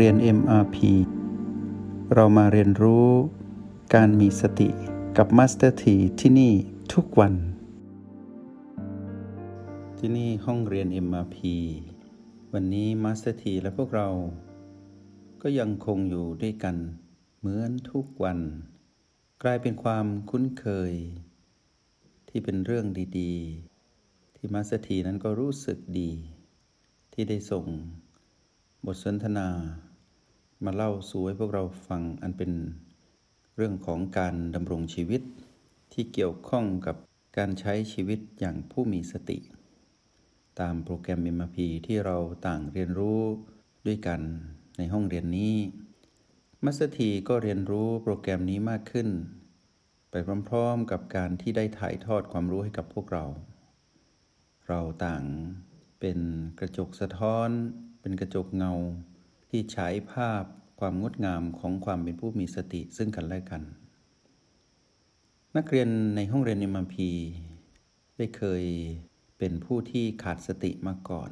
เรียน MRP เรามาเรียนรู้การมีสติกับ Master T ที่ที่นี่ทุกวัน ที่นี่ห้องเรียน MRP วันนี้ Master T และพวกเรา ก็ยังคงอยู่ด้วยกัน เหมือนทุกวัน กลายเป็นความคุ้นเคย ที่เป็นเรื่องดี ๆ ที่มาสถีนั้นก็รู้สึกดี ที่ได้ส่ง บทสนทนามาเล่าสู่ให้พวกเราฟังอันเป็นเรื่องของการดำรงชีวิต ที่เกี่ยวข้องกับการใช้ชีวิตอย่างผู้มีสติ ตามโปรแกรม MRP ที่เราต่างเรียนรู้ด้วยกันในห้องเรียนนี้ มัสถีก็เรียนรู้โปรแกรมนี้มากขึ้น ไปพร้อมๆกับการที่ได้ถ่ายทอดความรู้ให้กับพวกเรา เราต่างเป็นกระจกสะท้อน เป็นกระจกเงาที่ฉายภาพความงดงามของความเป็นผู้มีสติซึ่งกันและกัน นักเรียนในห้องเรียนในมัมพีได้เคยเป็นผู้ที่ขาดสติมาก่อน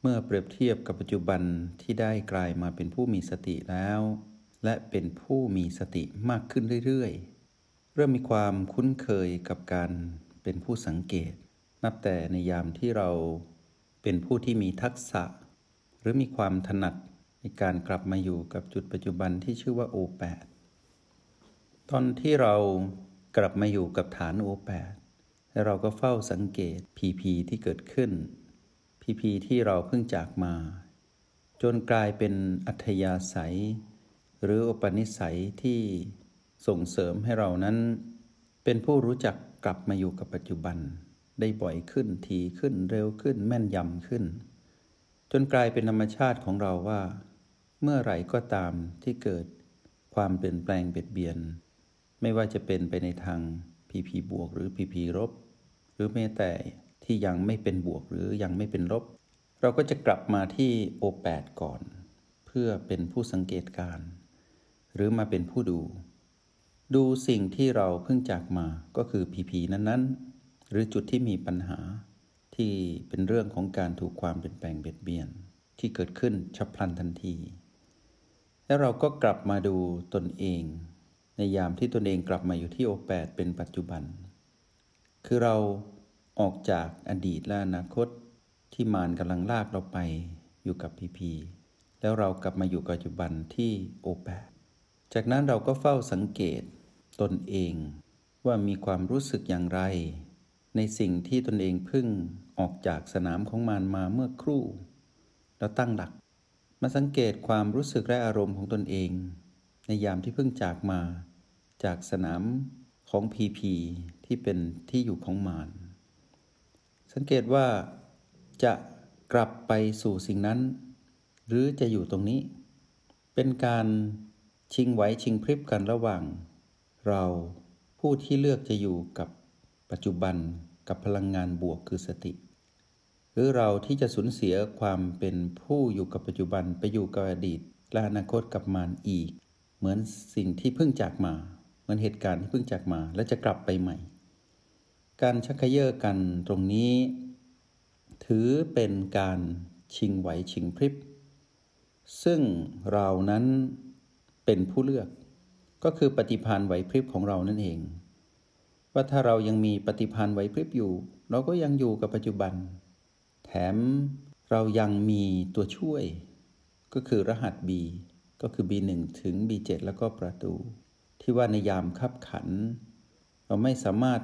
เมื่อเปรียบเทียบกับปัจจุบันที่ได้กลายมาเป็นผู้มีสติแล้ว และเป็นผู้มีสติมากขึ้นเรื่อยๆ เริ่มมีความคุ้นเคยกับการเป็นผู้สังเกต นับแต่ในยามที่เราเป็นผู้ที่มีทักษะ หรือมีความถนัดในการกลับมาอยู่กับจุดปัจจุบันที่ชื่อว่า O8 ตอนที่เรากลับมาอยู่กับฐาน O8 แล้วเราก็เฝ้าสังเกต PP ที่เกิดขึ้น PP ที่เราเพิ่งจากมา จนกลายเป็นอัธยาศัย หรืออุปนิสัยที่ส่งเสริมให้เรานั้น เป็นผู้รู้จักกลับมาอยู่กับปัจจุบัน ได้บ่อยขึ้นทีขึ้นเร็วขึ้นแม่นยำขึ้น จนกลายเป็นธรรมชาติของเราว่า เมื่อไหร่ก็ตามที่เกิดความเปลี่ยนแปลงเบียดเบียน ไม่ว่าจะเป็นไปในทางพีพีบวกหรือพีพีลบหรือแม้แต่ที่ยังไม่เป็นบวกหรือยังไม่เป็นลบ เราก็จะกลับมาที่โอแปดก่อน เพื่อเป็นผู้สังเกตการ หรือมาเป็นผู้ดู ดูสิ่งที่เราเพิ่งจากมาก็คือพีพีนั้นๆ หรือจุดที่มีปัญหา ที่เป็นเรื่องของการถูกความเปลี่ยนแปลงเบียดเบียน ที่เกิดขึ้นฉับพลันทันที แล้วเราก็กลับมาดูตนเอง ในยามที่ตนเองกลับมาอยู่ที่โอแปดเป็นปัจจุบัน คือเราออกจากอดีตและอนาคตที่มารกำลังลากเราไปอยู่กับพีพีแล้วเรากลับมาอยู่ปัจจุบันที่โอแปดจากนั้นเราก็เฝ้าสังเกตตนเองว่ามีความรู้สึกอย่างไร ในสิ่งที่ตนเองพึ่งออกจากสนามของมารมาเมื่อครู่ แล้วตั้งหลัก มาสังเกตความรู้สึกและอารมณ์ของตนเอง ในยามที่เพิ่งจากมา จากสนามของพีพีที่เป็นที่อยู่ของมารสังเกตว่าจะกลับไปสู่สิ่งนั้น หรือจะอยู่ตรงนี้ เป็นการชิงไหวชิงพริบกันระหว่าง เราผู้ที่เลือกจะอยู่กับปัจจุบัน กับพลังงานบวกคือสติ หรือเราที่จะสูญเสียความเป็นผู้อยู่กับปัจจุบันไปอยู่กับอดีตและอนาคตกับมารอีก เหมือนสิ่งที่เพิ่งจากมา เหมือนเหตุการณ์ที่เพิ่งจากมา แล้วจะกลับไปใหม่ การชักเขยอกันตรงนี้ ถือเป็นการชิงไหวชิงพริบ ซึ่งเรานั้นเป็นผู้เลือก ก็คือปฏิพานไหวพริบของเรานั่นเอง ว่าถ้าเรายังมีปฏิพันธ์ไหวพริบอยู่ เราก็ยังอยู่กับปัจจุบัน แถมเรายังมีตัวช่วย ก็คือรหัส B ก็คือ B1 ถึง B7 แล้วก็ประตู ที่ว่าในยามคับขัน เราไม่สามารถ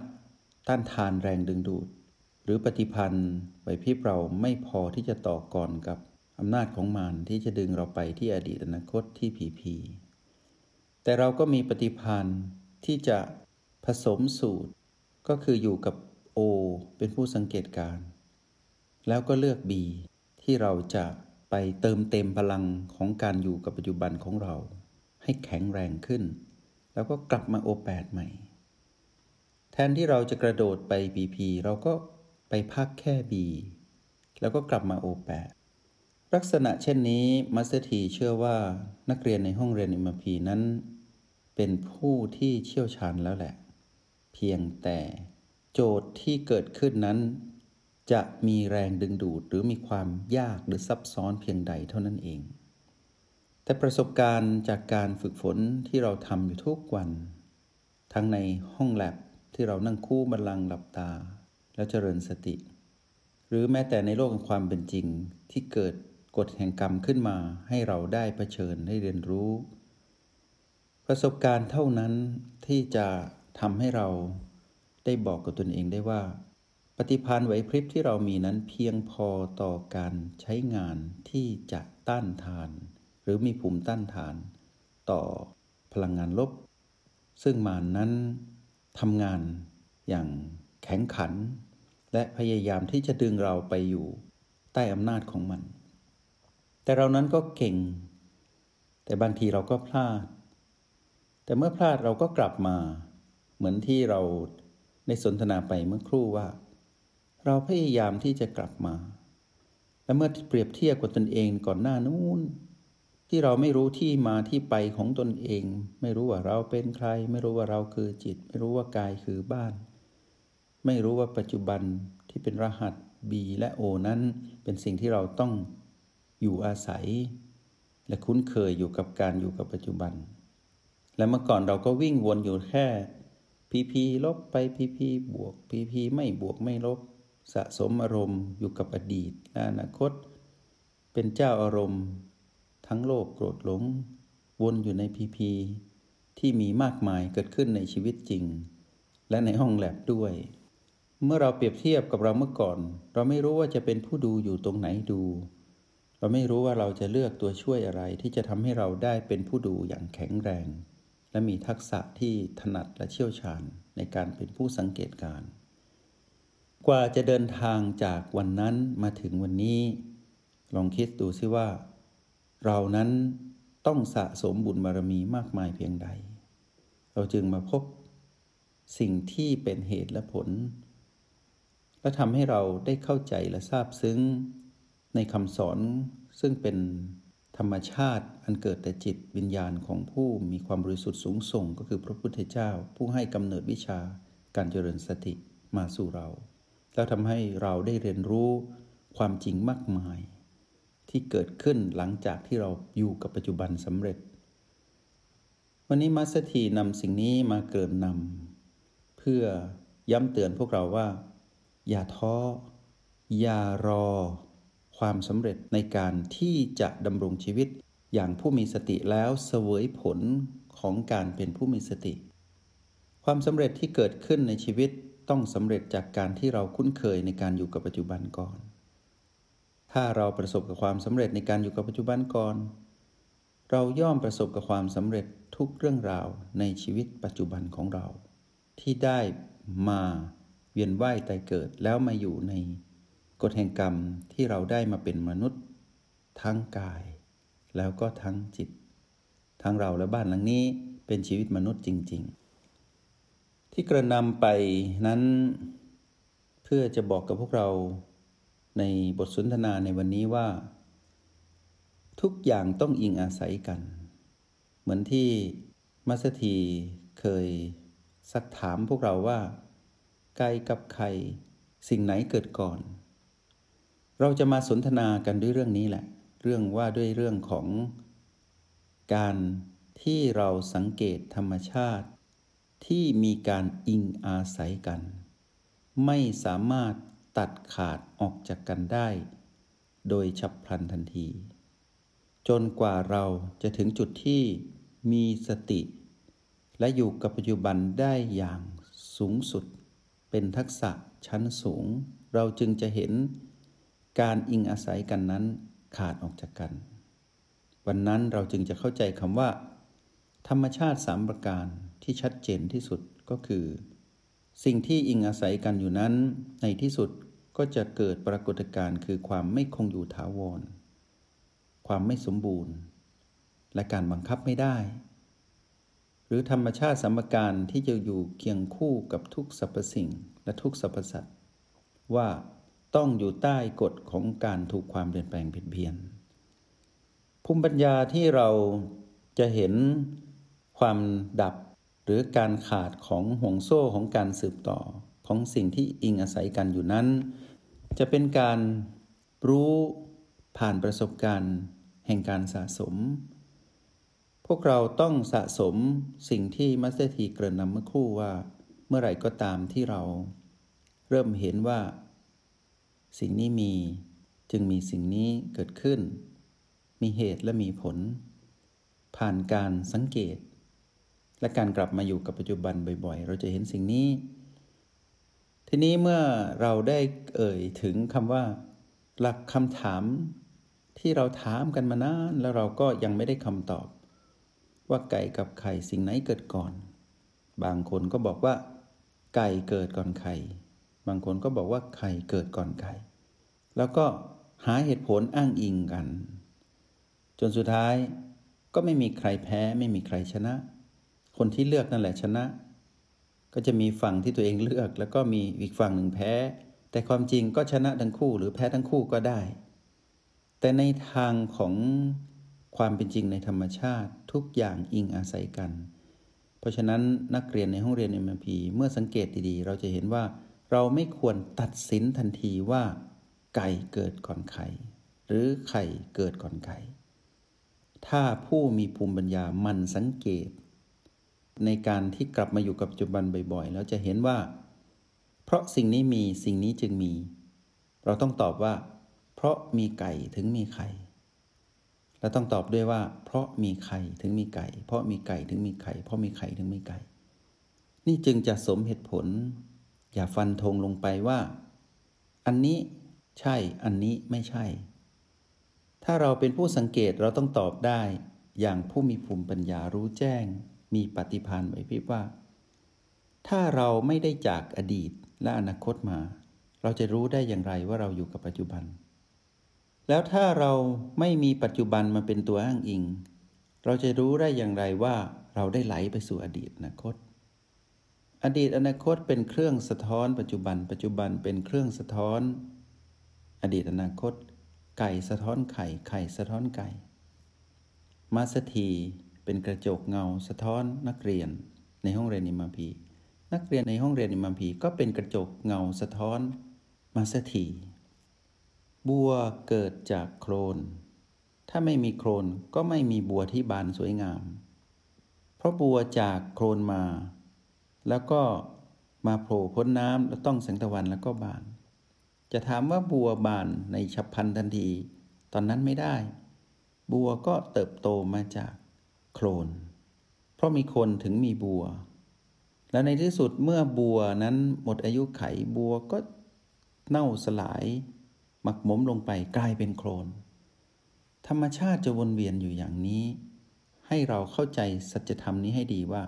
ต้านทานแรงดึงดูด หรือปฏิพันธ์ไหวพริบเราไม่พอที่จะต่อก่อนกับอำนาจของมารที่จะดึงเราไปที่อดีตอนาคตที่ผีผีแต่เราก็มีปฏิพันธ์ที่จะ ผสมสูตร ก็คืออยู่กับ O เป็นผู้สังเกตการ แล้วก็เลือก B ที่เราจะไปเติมเต็มพลังของการอยู่กับปัจจุบันของเรา ให้แข็งแรงขึ้น แล้วก็กลับมา O8 ใหม่ แทนที่เราจะกระโดดไป BP เราก็ไปพักแค่ B แล้วก็กลับมา O8 ลักษณะเช่นนี้มัสเตอร์ทีเชื่อว่านักเรียนในห้องเรียน MP นั้น เป็นผู้ที่เชี่ยวชาญแล้วแหละ เพียงแต่โจทย์ที่เกิดขึ้นนั้น จะมีแรงดึงดูดหรือมีความยากหรือซับซ้อนเพียงใดเท่านั้นเอง แต่ประสบการณ์จากการฝึกฝนที่เราทำอยู่ทุกวัน ทั้งในห้องแลบที่เรานั่งคู่บัลลังหลับตา แล้วเจริญสติ หรือแม้แต่ในโลกของความเป็นจริงที่เกิดกฎแห่งกรรมขึ้นมาให้เราได้เผชิญได้เรียนรู้ ประสบการณ์เท่านั้นที่จะ ทำให้เราได้บอกกับตนเองได้ว่า ปฏิพานไหวพริบที่เรามีนั้นเพียงพอต่อการใช้งานที่จะต้านทาน หรือมีภูมิต้านทาน ต่อพลังงานลบ ซึ่งมานนั้นทำงานอย่างแข็งขัน และพยายามที่จะดึงเราไปอยู่ใต้อำนาจของมัน แต่เรานั้นก็เก่ง แต่บางทีเราก็พลาด แต่เมื่อพลาดเราก็กลับมา เหมือนที่เราได้สนทนาไปเมื่อครู่ว่า เราพยายามที่จะกลับมา และเมื่อเปรียบเทียบกับตนเองก่อนหน้านู้นที่เราไม่รู้ที่มาที่ไปของตนเอง ไม่รู้ว่าเราเป็นใคร ไม่รู้ว่าเราคือจิต ไม่รู้ว่ากายคือบ้าน ไม่รู้ว่าปัจจุบันที่เป็นรหัส B และ O นั้น เป็นสิ่งที่เราต้องอยู่อาศัย และคุ้นเคยอยู่กับการอยู่กับปัจจุบัน และเมื่อก่อนเราก็วิ่งวนอยู่แค่ พีพีลบไปพีพีบวกพีพีไม่บวกไม่ลบ สะสมอารมณ์อยู่กับอดีตและอนาคต เป็นเจ้าอารมณ์ ทั้งโลภโกรธหลง วนอยู่ในพีพีที่มีมากมายเกิดขึ้นในชีวิตจริง และในห้องแลบด้วย เมื่อเราเปรียบเทียบกับเราเมื่อก่อน เราไม่รู้ว่าจะเป็นผู้ดูอยู่ตรงไหนดู เราไม่รู้ว่าเราจะเลือกตัวช่วยอะไรที่จะทำให้เราได้เป็นผู้ดูอย่างแข็งแรง และมีทักษะที่ถนัดและเชี่ยวชาญในการเป็นผู้สังเกตการ กว่าจะเดินทางจากวันนั้นมาถึงวันนี้ ลองคิดดูซิว่า เรานั้นต้องสะสมบุญบารมีมากมายเพียงใด เราจึงมาพบสิ่งที่เป็นเหตุและผล และทำให้เราได้เข้าใจและทราบซึ้งในคำสอนซึ่งเป็น ธรรมชาติอันเกิดแต่จิตวิญญาณของผู้มีความบริสุทธิ์สูงส่ง ก็คือพระพุทธเจ้า ผู้ให้กำเนิดวิชาการเจริญสติมาสู่เรา แล้วทำให้เราได้เรียนรู้ความจริงมากมาย ที่เกิดขึ้นหลังจากที่เราอยู่กับปัจจุบันสำเร็จ วันนี้มัสถีนำสิ่งนี้มาเกินนำเพื่อย้ำเตือนพวกเราว่า อย่าท้ออย่ารอ ความสำเร็จในการที่จะดำรงชีวิต อย่างผู้มีสติแล้วเสวยผลของการเป็นผู้มีสติ ความสำเร็จที่เกิดขึ้นในชีวิตต้องสำเร็จจากการที่เราคุ้นเคยในการอยู่กับปัจจุบันก่อน ถ้าเราประสบกับความสำเร็จในการอยู่กับปัจจุบันก่อน เราย่อมประสบกับความสำเร็จทุกเรื่องราวในชีวิตปัจจุบันของเรา ที่ได้มาเวียนว่ายตายเกิดแล้วมาอยู่ใน กฎแห่งกรรมที่เราได้มาเป็นมนุษย์ ทั้งกาย แล้วก็ทั้งจิต ทั้งเราและบ้านหลังนี้เป็นชีวิตมนุษย์จริง ๆ ที่กระนำไปนั้น เพื่อจะบอกกับพวกเราในบทสนทนาในวันนี้ว่า ทุกอย่างต้องอิงอาศัยกัน เหมือนที่มัสถีเคยสักถามพวกเราว่า ไก่กับไข่สิ่งไหนเกิดก่อน เราจะมาสนทนากันด้วยเรื่องนี้แหละ เรื่องว่าด้วยเรื่องของ การที่เราสังเกตธรรมชาติ ที่มีการอิงอาศัยกัน ไม่สามารถตัดขาดออกจากกันได้ โดยฉับพลันทันที จนกว่าเราจะถึงจุดที่มีสติ และอยู่กับปัจจุบันได้อย่างสูงสุด เป็นทักษะชั้นสูง เราจึงจะเห็น การอิงอาศัยกันนั้นขาดออกจากกัน วันนั้นเราจึงจะเข้าใจคำว่า ธรรมชาติสามประการที่ชัดเจนที่สุดก็คือ สิ่งที่อิงอาศัยกันอยู่นั้น ในที่สุดก็จะเกิดปรากฏการณ์คือความไม่คงอยู่ถาวร ความไม่สมบูรณ์ และการบังคับไม่ได้ หรือธรรมชาติสมการที่จะอยู่เคียงคู่กับทุกสรรพสิ่งและทุกสรรพสัตว์ว่า ต้องอยู่ใต้กฎของการถูกความเปลี่ยนแปลงผิดเพี้ยน ภูมิปัญญาที่เราจะเห็นความดับหรือการขาดของห่วงโซ่ของการสืบต่อของสิ่งที่อิงอาศัยกันอยู่นั้น จะเป็นการรู้ผ่านประสบการณ์ แห่งการสะสม พวกเราต้องสะสมสิ่งที่มัสเตอร์ทีเกริ่นนำเมื่อครู่ว่า เมื่อไหร่ก็ตามที่เรา เริ่มเห็นว่า สิ่งนี้มีจึงมีสิ่งนี้เกิดขึ้น มีเหตุและมีผล ผ่านการสังเกต และการกลับมาอยู่กับปัจจุบันบ่อย ๆ เราจะเห็นสิ่งนี้ ทีนี้เมื่อเราได้เอ่ยถึงคำว่า หลักคำถามที่เราถามกันมานาน แล้วเราก็ยังไม่ได้คำตอบ ว่าไก่กับไข่สิ่งไหนเกิดก่อน บางคนก็บอกว่า ไก่เกิดก่อนไข่ บางคนก็บอกว่าไข่เกิดก่อนไก่ แล้วก็หาเหตุผลอ้างอิงกัน จนสุดท้ายก็ไม่มีใครแพ้ไม่มีใครชนะ คนที่เลือกนั่นแหละชนะ ก็จะมีฝั่งที่ตัวเองเลือก แล้วก็มีอีกฝั่งหนึ่งแพ้ แต่ความจริงก็ชนะทั้งคู่หรือแพ้ทั้งคู่ก็ได้ แต่ในทางของความเป็นจริงในธรรมชาติทุกอย่างอิงอาศัยกัน เพราะฉะนั้นนักเรียนในห้องเรียน MP เมื่อสังเกตดีๆ เราจะเห็นว่า เราไม่ควรตัดสินทันทีว่า ไก่เกิดก่อนไข่ หรือไข่เกิดก่อนไก่ ถ้าผู้มีภูมิปัญญามันสังเกต ในการที่กลับมาอยู่กับปัจจุบันบ่อยๆ แล้วจะเห็นว่า เพราะสิ่งนี้มีสิ่งนี้จึงมี เราต้องตอบว่า เพราะมีไก่ถึงมีไข่และต้องตอบด้วยว่า เพราะมีไข่ถึงมีไก่ เพราะมีไก่ถึงมีไข่ เพราะมีไข่ถึงมีไก่ นี่จึงจะสมเหตุผล อย่าฟันธงลงไปว่า อันนี้ใช่ อันนี้ไม่ใช่ ถ้าเราเป็นผู้สังเกตเราต้องตอบได้ อย่างผู้มีภูมิปัญญารู้แจ้ง มีปฏิภาณไหวพริบว่า ถ้าเราไม่ได้จากอดีตและอนาคตมา เราจะรู้ได้อย่างไรว่าเราอยู่กับปัจจุบัน แล้วถ้าเราไม่มีปัจจุบันมาเป็นตัวอ้างอิง เราจะรู้ได้อย่างไรว่าเราได้ไหลไปสู่อดีตอนาคต อดีตอนาคตเป็นเครื่องสะท้อน ปัจจุบัน ปัจจุบันเป็นเครื่องสะท้อน อดีตอนาคต ไก่สะท้อนไข่ ไข่สะท้อนไก่ มาสถีเป็นกระจกเงาสะท้อนนักเรียนในห้องเรียนอิมาพี นักเรียนในห้องเรียนอิมาพีก็เป็นกระจกเงาสะท้อนมาสถีบัวเกิดจากโครนถ้าไม่มีโครนก็ไม่มีบัวที่บานสวยงาม เพราะบัวจากโครนมา แล้วก็มาโผล่พ้นน้ำแล้วต้องแสงตะวันแล้วก็บาน จะถามว่าบัวบานในฉับพลันทันที ตอนนั้นไม่ได้ บัวก็เติบโตมาจากโคลน เพราะมีคนถึงมีบัว และในที่สุดเมื่อบัวนั้นหมดอายุไขบัวก็เน่าสลาย หมักหมมลงไปกลายเป็นโคลน ธรรมชาติจะวนเวียนอยู่อย่างนี้ ให้เราเข้าใจสัจธรรมนี้ให้ดีว่า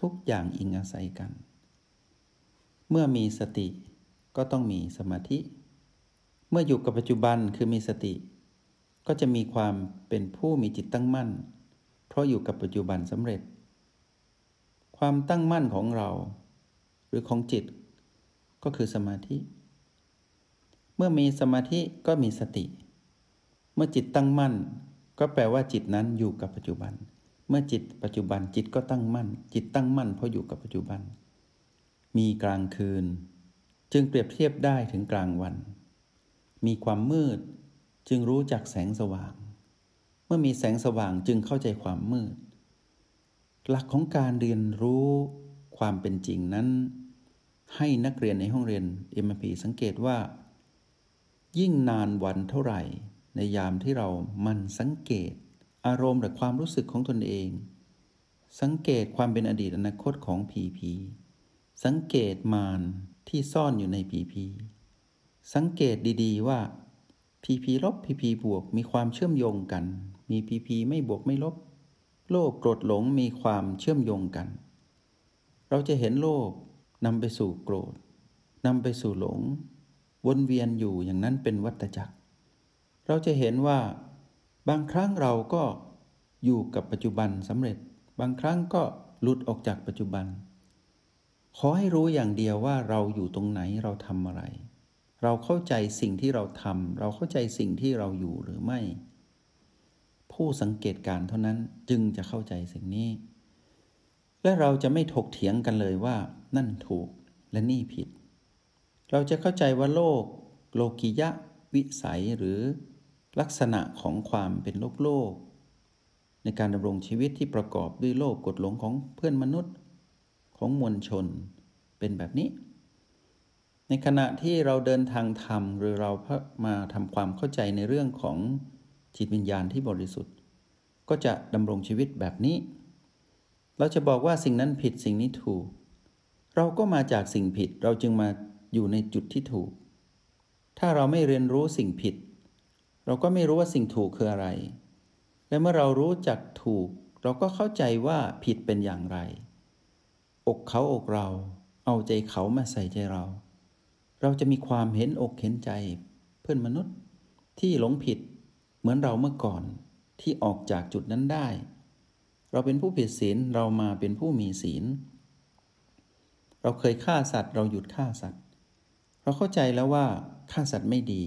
ทุกอย่างอิงอาศัยกัน เมื่อมีสติก็ต้องมีสมาธิ เมื่ออยู่กับปัจจุบันคือมีสติ ก็จะมีความเป็นผู้มีจิตตั้งมั่น เพราะอยู่กับปัจจุบันสำเร็จ ความตั้งมั่นของเรา หรือของจิต ก็คือสมาธิ เมื่อมีสมาธิก็มีสติ เมื่อจิตตั้งมั่น ก็แปลว่าจิตนั้นอยู่กับปัจจุบัน เมื่อจิตปัจจุบันจิตก็ตั้งมั่น จิตตั้งมั่นเพราะอยู่กับปัจจุบัน มีกลางคืน จึงเปรียบเทียบได้ถึงกลางวัน มีความมืดจึงรู้จักแสงสว่าง เมื่อมีแสงสว่างจึงเข้าใจความมืด หลักของการเรียนรู้ความเป็นจริงนั้น ให้นักเรียนในห้องเรียน MP สังเกตว่า ยิ่งนานวันเท่าไหร่ ในยามที่เรามันสังเกต อารมณ์หรือความรู้สึกของตนเอง สังเกตความเป็นอดีตอนาคตของผีผีสังเกตมารที่ซ่อนอยู่ในผีผีสังเกตดีๆว่าผีผีลบผีผีบวกมีความเชื่อมโยงกัน มีผีผีไม่บวกไม่ลบ โลภโกรธหลงมีความเชื่อมโยงกัน เราจะเห็นโลภนำไปสู่โกรธนำไปสู่หลง วนเวียนอยู่อย่างนั้นเป็นวัฏจักร เราจะเห็นว่า บางครั้งเราก็อยู่กับปัจจุบันสำเร็จ บางครั้งก็หลุดออกจากปัจจุบัน ขอให้รู้อย่างเดียวว่าเราอยู่ตรงไหนเราทำอะไร เราเข้าใจสิ่งที่เราทำเราเข้าใจสิ่งที่เราอยู่หรือไม่ ผู้สังเกตการเท่านั้นจึงจะเข้าใจสิ่งนี้ และเราจะไม่ถกเถียงกันเลยว่า นั่นถูกและนี่ผิด เราจะเข้าใจว่าโลก โลกิยะ วิสัยหรือ ลักษณะของความเป็นโลกโลก ในการดำรงชีวิตที่ประกอบด้วยโลกกฎหลงของเพื่อนมนุษย์ของมวลชนเป็นแบบนี้ ในขณะที่เราเดินทางธรรมหรือเรามาทำความเข้าใจในเรื่องของจิตวิญญาณที่บริสุทธิ์ ก็จะดำรงชีวิตแบบนี้ เราจะบอกว่าสิ่งนั้นผิดสิ่งนี้ถูก เราก็มาจากสิ่งผิดเราจึงมาอยู่ในจุดที่ถูก ถ้าเราไม่เรียนรู้สิ่งผิด เราก็ไม่รู้ว่าสิ่งถูกคืออะไร และเมื่อเรารู้จักถูก เราก็เข้าใจว่าผิดเป็นอย่างไร อกเขาอกเรา เอาใจเขามาใส่ใจเรา เราจะมีความเห็นอกเห็นใจ เพื่อนมนุษย์ที่หลงผิดเหมือนเราเมื่อก่อนที่ออกจากจุดนั้นได้ เราเป็นผู้ผิดศีลเรามาเป็นผู้มีศีล เราเคยฆ่าสัตว์ เราหยุดฆ่าสัตว์ เราเข้าใจแล้วว่าฆ่าสัตว์ไม่ดี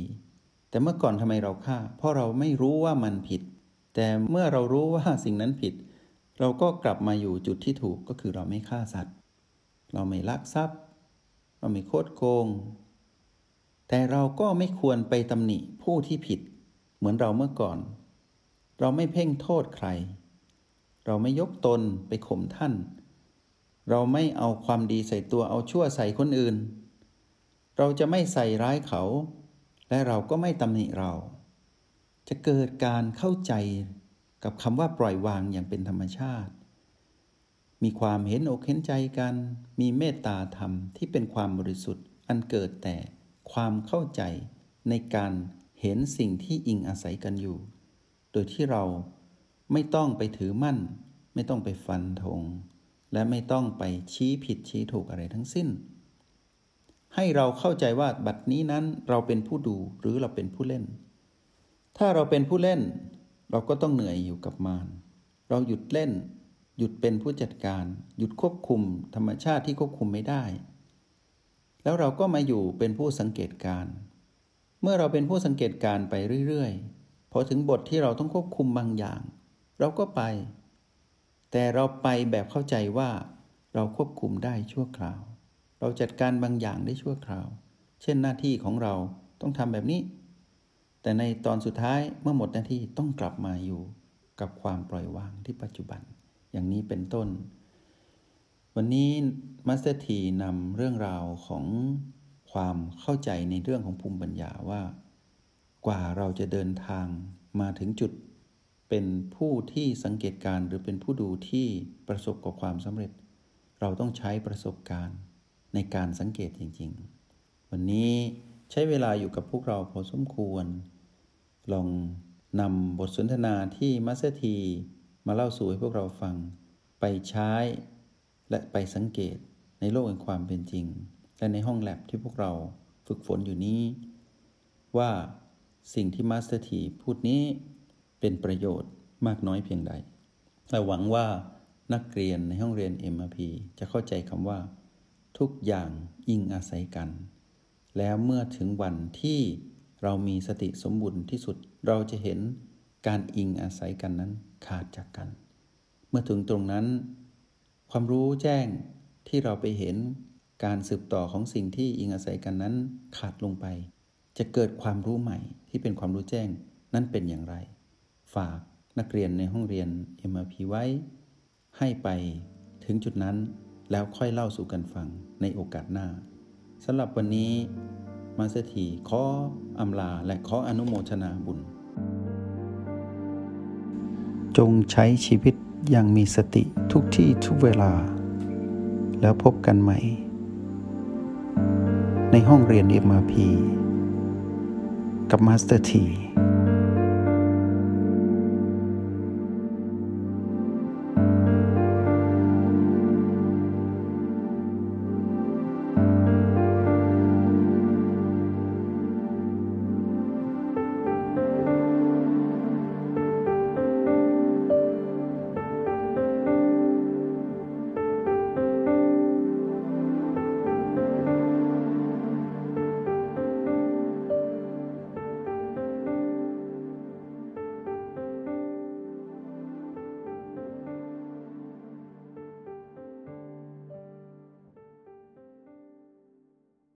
แต่เมื่อก่อนทำไมเราฆ่า เพราะเราไม่รู้ว่ามันผิด แต่เมื่อเรารู้ว่าสิ่งนั้นผิด เราก็กลับมาอยู่จุดที่ถูกก็คือเราไม่ฆ่าสัตว์ เราไม่ลักทรัพย์ เราไม่โคดโกง แต่เราก็ไม่ควรไปตำหนิผู้ที่ผิด เหมือนเราเมื่อก่อน เราไม่เพ่งโทษใคร เราไม่ยกตนไปข่มท่าน เราไม่เอาความดีใส่ตัวเอาชั่วใส่คนอื่น เราจะไม่ใส่ร้ายเขา และเราก็ไม่ตำหนิเรา จะเกิดการเข้าใจกับคำว่าปล่อยวางอย่างเป็นธรรมชาติ มีความเห็นอกเห็นใจกัน มีเมตตาธรรมที่เป็นความบริสุทธิ์ อันเกิดแต่ความเข้าใจในการเห็นสิ่งที่อิงอาศัยกันอยู่ โดยที่เราไม่ต้องไปถือมั่น ไม่ต้องไปฟันธงและไม่ต้องไปชี้ผิดชี้ถูกอะไรทั้งสิ้น ให้เราเข้าใจว่าบัดนี้นั้นเราเป็นผู้ดูหรือเราเป็นผู้เล่น ถ้าเราเป็นผู้เล่น เราก็ต้องเหนื่อยอยู่กับมารเราหยุดเล่น หยุดเป็นผู้จัดการ หยุดควบคุม ธรรมชาติที่ควบคุมไม่ได้ แล้วเราก็มาอยู่เป็นผู้สังเกตการ เมื่อเราเป็นผู้สังเกตการไปเรื่อยๆพอถึงบทที่เราต้องควบคุมบางอย่าง เราก็ไป แต่เราไปแบบเข้าใจว่าเราควบคุมได้ชั่วคราว เราจัดการบางอย่างได้ชั่วคราว เช่นหน้าที่ของเราต้องทำแบบนี้ แต่ในตอนสุดท้ายเมื่อหมดหน้าที่ต้องกลับมาอยู่กับความปล่อยวางที่ปัจจุบัน อย่างนี้เป็นต้น วันนี้ Master T นำเรื่องราวของความเข้าใจในเรื่องของภูมิปัญญาว่า กว่าเราจะเดินทางมาถึงจุด เป็นผู้ที่สังเกตการหรือเป็นผู้ดูที่ประสบกับความสำเร็จ เราต้องใช้ประสบการณ์ ในการสังเกตจริง ๆ วันนี้ใช้เวลาอยู่กับพวกเราพอสมควร ลองนำบทสนทนาที่ Master T มาเล่าสู่ให้พวกเราฟัง ไปใช้ และไปสังเกตในโลกแห่งความเป็นจริง และในห้องแล็บที่พวกเราฝึกฝนอยู่นี้ ว่าสิ่งที่ Master T พูดนี้เป็นประโยชน์มากน้อยเพียงใดและหวังว่านักเรียนในห้องเรียน MRP จะเข้าใจคำว่า ทุกอย่างอิงอาศัยกัน แล้วเมื่อถึงวันที่เรามีสติสมบูรณ์ที่สุดเราจะเห็นการอิงอาศัยกันนั้นขาดจากกัน เมื่อถึงตรงนั้น ความรู้แจ้งที่เราไปเห็นการสืบต่อของสิ่งที่อิงอาศัยกันนั้นขาดลงไป จะเกิดความรู้ใหม่ที่เป็นความรู้แจ้งนั่นเป็นอย่างไร ฝากนักเรียนในห้องเรียน MRP ไว้ ให้ไปถึงจุดนั้น แล้วค่อยเล่าสู่กันฟังในโอกาสหน้าสำหรับวันนี้ Master T ขออำลาและขออนุโมทนาบุญ จงใช้ชีวิตอย่างมีสติทุกที่ทุกเวลา แล้วพบกันใหม่ ในห้องเรียน MRP กับ Master T